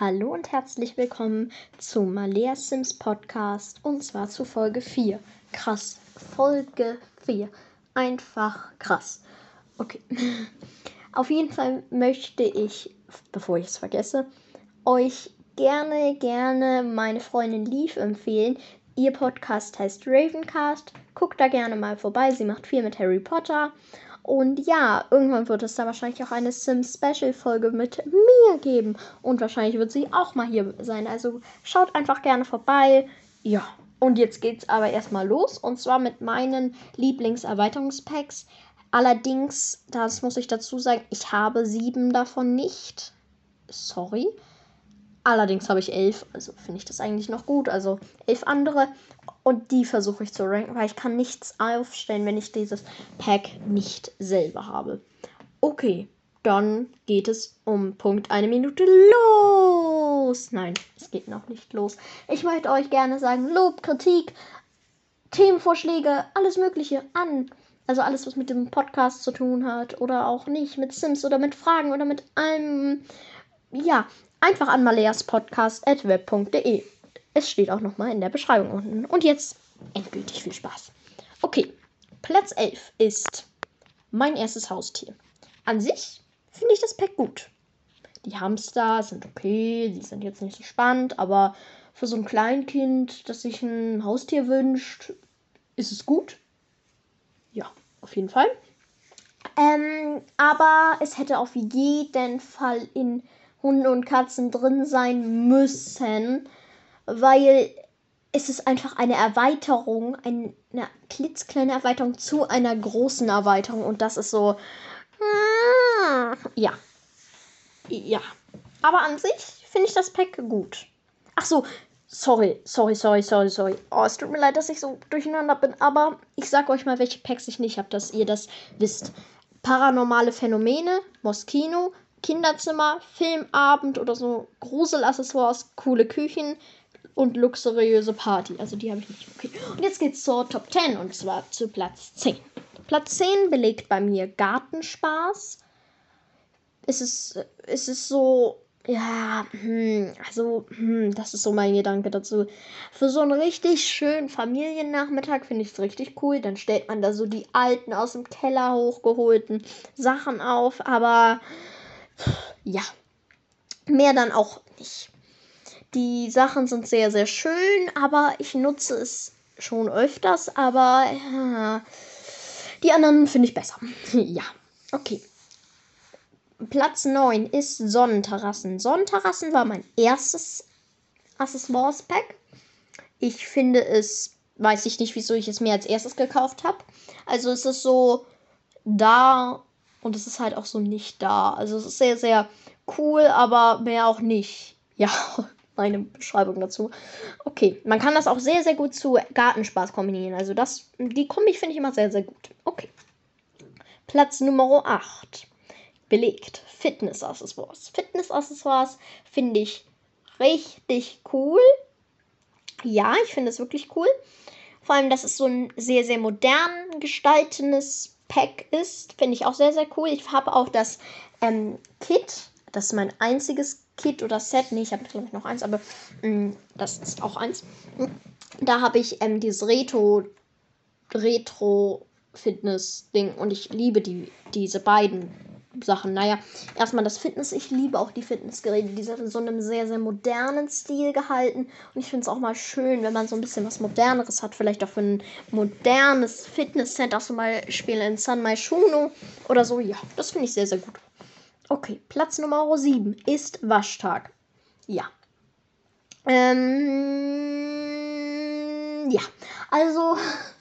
Hallo und herzlich willkommen zu Malea Sims Podcast und zwar zu Folge 4. Krass. Folge 4. Einfach krass. Okay. Auf jeden Fall möchte ich, bevor ich es vergesse, euch gerne, gerne meine Freundin Leaf empfehlen. Ihr Podcast heißt Ravencast. Guckt da gerne mal vorbei. Sie macht viel mit Harry Potter. Und ja, irgendwann wird es da wahrscheinlich auch eine Sims-Special-Folge mit mir geben. Und wahrscheinlich wird sie auch mal hier sein. Also schaut einfach gerne vorbei. Ja, und jetzt geht's aber erstmal los. Und zwar mit meinen Lieblingserweiterungspacks. Allerdings, das muss ich dazu sagen, ich habe sieben davon nicht. Sorry. Allerdings habe ich elf, also finde ich das eigentlich noch gut. Also elf andere und die versuche ich zu ranken, weil ich kann nichts aufstellen, wenn ich dieses Pack nicht selber habe. Okay, dann geht es um Punkt eine Minute los. Nein, es geht noch nicht los. Ich möchte euch gerne sagen, Lob, Kritik, Themenvorschläge, alles Mögliche an. Also alles, was mit dem Podcast zu tun hat oder auch nicht, mit Sims oder mit Fragen oder mit allem. Ja, einfach an maleaspodcast.web.de. Es steht auch nochmal in der Beschreibung unten. Und jetzt endgültig viel Spaß. Okay, Platz 11 ist mein erstes Haustier. An sich finde ich das Pack gut. Die Hamster sind okay, die sind jetzt nicht so spannend, aber für so ein Kleinkind, das sich ein Haustier wünscht, ist es gut. Ja, auf jeden Fall. Ähm, aber es hätte auf jeden Fall in Hunde und Katzen drin sein müssen, weil es ist einfach eine Erweiterung, eine klitzkleine Erweiterung zu einer großen Erweiterung und das ist so, ja, ja. Aber an sich finde ich das Pack gut. Ach so, sorry, sorry, sorry, sorry, sorry. Oh, es tut mir leid, dass ich so durcheinander bin, aber ich sag euch mal, welche Packs ich nicht habe, dass ihr das wisst. Paranormale Phänomene, Moschino, Kinderzimmer, Filmabend oder so Gruselaccessoires, coole Küchen und luxuriöse Party. Also die habe ich nicht. Okay. Und jetzt geht's zur Top 10 und zwar zu Platz 10. Platz 10 belegt bei mir Gartenspaß. Es ist, es ist so, ja, hm, also, hm, das ist so mein Gedanke dazu. Für so einen richtig schönen Familiennachmittag finde ich es richtig cool. Dann stellt man da so die alten aus dem Keller hochgeholten Sachen auf. Aber ja, mehr dann auch nicht. Die Sachen sind sehr, sehr schön, aber ich nutze es schon öfters, aber ja, die anderen finde ich besser. ja, okay. Platz 9 ist Sonnenterrassen. Sonnenterrassen war mein erstes Accessoires-Pack. Ich finde es, weiß ich nicht, wieso ich es mir als erstes gekauft habe. Also es ist so da und es ist halt auch so nicht da. Also es ist sehr, sehr cool, aber mehr auch nicht. Ja, meine Beschreibung dazu. Okay, man kann das auch sehr, sehr gut zu Gartenspaß kombinieren. Also das, die Kombi finde ich immer sehr, sehr gut. Okay. Platz Nummer 8. Belegt. Fitness-Accessoires. Fitness-Accessoires finde ich richtig cool. Ja, ich finde es wirklich cool. Vor allem, dass es so ein sehr, sehr modern gestaltenes Pack ist. Finde ich auch sehr, sehr cool. Ich habe auch das ähm, Kit. Das ist mein einziges Kit oder Set. Nee, ich habe glaube ich noch eins, aber mh, mm, das ist auch eins. Da habe ich ähm, dieses Retro, Retro Fitness-Ding und ich liebe die, diese beiden Sachen. Naja, erstmal das Fitness. Ich liebe auch die Fitnessgeräte. Die sind in so einem sehr, sehr modernen Stil gehalten. Und ich finde es auch mal schön, wenn man so ein bisschen was Moderneres hat. Vielleicht auch für ein modernes Fitnesscenter, zum Beispiel in San Maishuno oder so. Ja, das finde ich sehr, sehr gut. Okay, Platz Nummer 7 ist Waschtag. Ja. Ähm, ja, also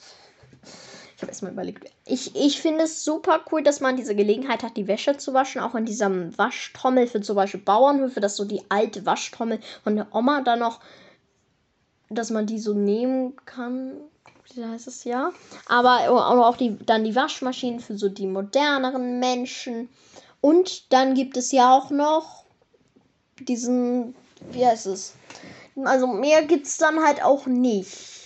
ich habe erstmal überlegt. Ich, ich finde es super cool, dass man diese Gelegenheit hat, die Wäsche zu waschen. Auch in diesem Waschtrommel für zum Beispiel Bauernhöfe, dass so die alte Waschtrommel von der Oma da noch, dass man die so nehmen kann. Wie heißt es ja? Aber auch die, dann die Waschmaschinen für so die moderneren Menschen. Und dann gibt es ja auch noch diesen, wie heißt es? Also mehr gibt es dann halt auch nicht.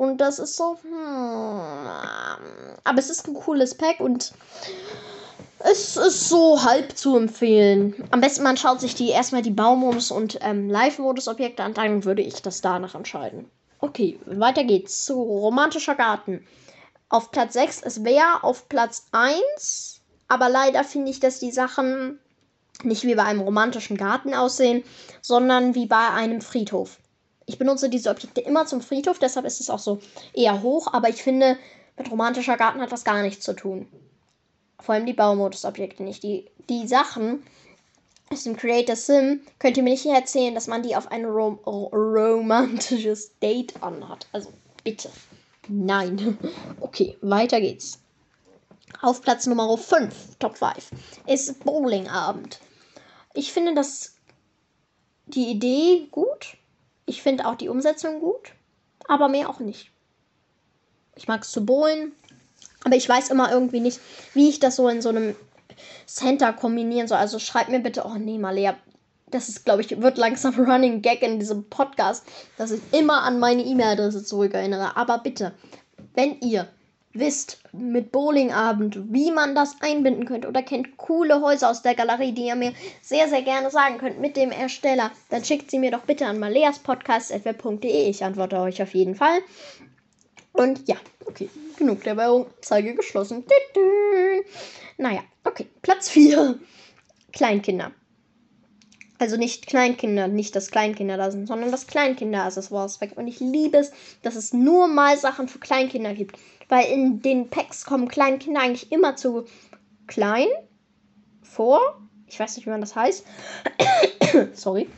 Und das ist so, hm, aber es ist ein cooles Pack und Es ist so halb zu empfehlen. Am besten man schaut sich die erstmal die Baumodus und ähm, Live-Modus-Objekte an, dann würde ich das danach entscheiden. Okay, weiter geht's zu romantischer Garten. Auf Platz 6 ist Wer auf Platz 1. Aber leider finde ich, dass die Sachen nicht wie bei einem romantischen Garten aussehen, sondern wie bei einem Friedhof. Ich benutze diese Objekte immer zum Friedhof, deshalb ist es auch so eher hoch, aber ich finde, mit romantischer Garten hat das gar nichts zu tun. Vor allem die Baumodus-Objekte nicht. Die, die Sachen aus dem Creator Sim könnt ihr mir nicht erzählen, dass man die auf ein rom romantisches Date anhat. Also bitte. Nein. Okay, weiter geht's. Auf Platz Nummer 5, Top 5, ist Bowlingabend. Ich finde das die Idee gut. Ich finde auch die Umsetzung gut. Aber mehr auch nicht. Ich mag es zu bowlen. Aber ich weiß immer irgendwie nicht, wie ich das so in so einem Center kombinieren soll. Also schreibt mir bitte, oh nee, Malea, das ist, glaube ich, wird langsam Running Gag in diesem Podcast, dass ich immer an meine E-Mail-Adresse zurückerinnere. Aber bitte, wenn ihr wisst mit Bowlingabend, wie man das einbinden könnte oder kennt coole Häuser aus der Galerie, die ihr mir sehr, sehr gerne sagen könnt mit dem Ersteller, dann schickt sie mir doch bitte an maleaspodcast.web.de. Ich antworte euch auf jeden Fall. Und ja, okay, genug der Werbung. Zeige geschlossen. Naja, okay. Platz 4. Kleinkinder. Also nicht Kleinkinder, nicht dass Kleinkinder da sind, sondern das Kleinkinder-Accessoires weg. Und ich liebe es, dass es nur mal Sachen für Kleinkinder gibt. Weil in den Packs kommen Kleinkinder eigentlich immer zu klein vor. Ich weiß nicht, wie man das heißt. Sorry.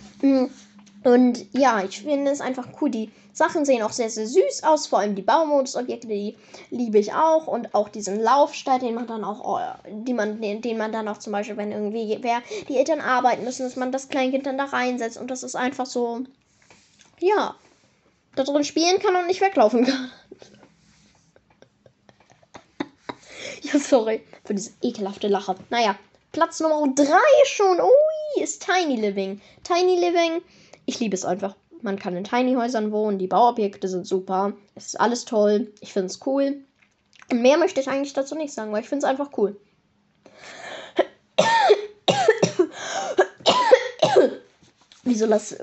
Und ja, ich finde es einfach cool. Die Sachen sehen auch sehr, sehr süß aus. Vor allem die Baumodus-Objekte, die liebe ich auch. Und auch diesen Laufstall, den man dann auch, oh, die man, den, den man dann auch zum Beispiel, wenn irgendwie wer die Eltern arbeiten müssen, dass man das Kleinkind dann da reinsetzt. Und das ist einfach so, ja, da drin spielen kann und nicht weglaufen kann. ja, sorry für diese ekelhafte Lache. Naja, Platz Nummer 3 schon. Ui, ist Tiny Living. Tiny Living, ich liebe es einfach. Man kann in Tiny Häusern wohnen, die Bauobjekte sind super. Es ist alles toll. Ich finde es cool. Und mehr möchte ich eigentlich dazu nicht sagen, weil ich finde es einfach cool. Wieso das?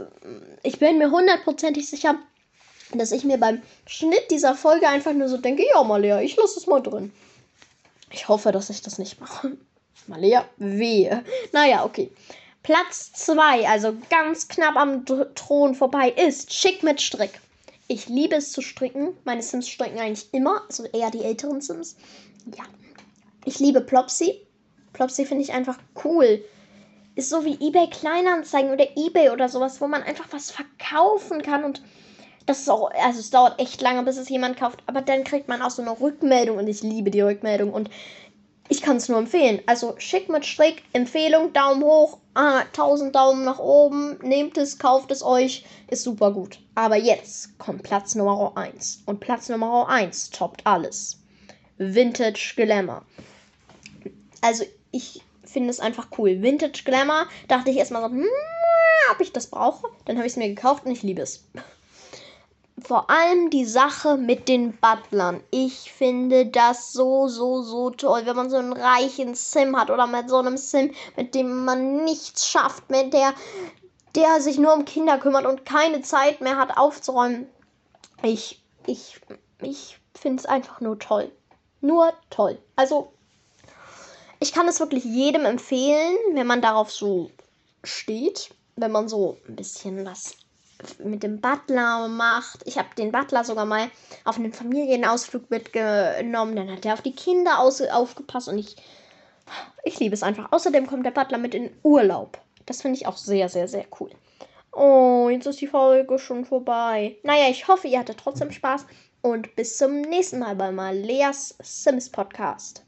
Ich bin mir hundertprozentig sicher, dass ich mir beim Schnitt dieser Folge einfach nur so denke, ja, Malia, ich lasse es mal drin. Ich hoffe, dass ich das nicht mache. Malia, wehe. Naja, okay. Platz 2, also ganz knapp am Thron vorbei, ist Schick mit Strick. Ich liebe es zu stricken. Meine Sims stricken eigentlich immer, also eher die älteren Sims. Ja. Ich liebe Plopsy. Plopsy finde ich einfach cool. Ist so wie eBay Kleinanzeigen oder eBay oder sowas, wo man einfach was verkaufen kann und das ist auch, also es dauert echt lange, bis es jemand kauft, aber dann kriegt man auch so eine Rückmeldung und ich liebe die Rückmeldung und ich kann es nur empfehlen. Also schick mit Strick, Empfehlung, Daumen hoch, ah, 1000 Daumen nach oben, nehmt es, kauft es euch, ist super gut. Aber jetzt kommt Platz Nummer 1. Und Platz Nummer 1 toppt alles. Vintage Glamour. Also ich finde es einfach cool. Vintage Glamour, dachte ich erstmal so, hm, ob ich das brauche. Dann habe ich es mir gekauft und ich liebe es vor allem die Sache mit den Butlern. Ich finde das so, so, so toll, wenn man so einen reichen Sim hat oder mit so einem Sim, mit dem man nichts schafft, mit der, der sich nur um Kinder kümmert und keine Zeit mehr hat aufzuräumen. Ich, ich, ich finde es einfach nur toll. Nur toll. Also, ich kann es wirklich jedem empfehlen, wenn man darauf so steht. Wenn man so ein bisschen was mit dem Butler macht. Ich habe den Butler sogar mal auf einen Familienausflug mitgenommen. Dann hat er auf die Kinder aufgepasst und ich, ich liebe es einfach. Außerdem kommt der Butler mit in Urlaub. Das finde ich auch sehr, sehr, sehr cool. Oh, jetzt ist die Folge schon vorbei. Naja, ich hoffe, ihr hattet trotzdem Spaß und bis zum nächsten Mal bei Maleas Sims Podcast.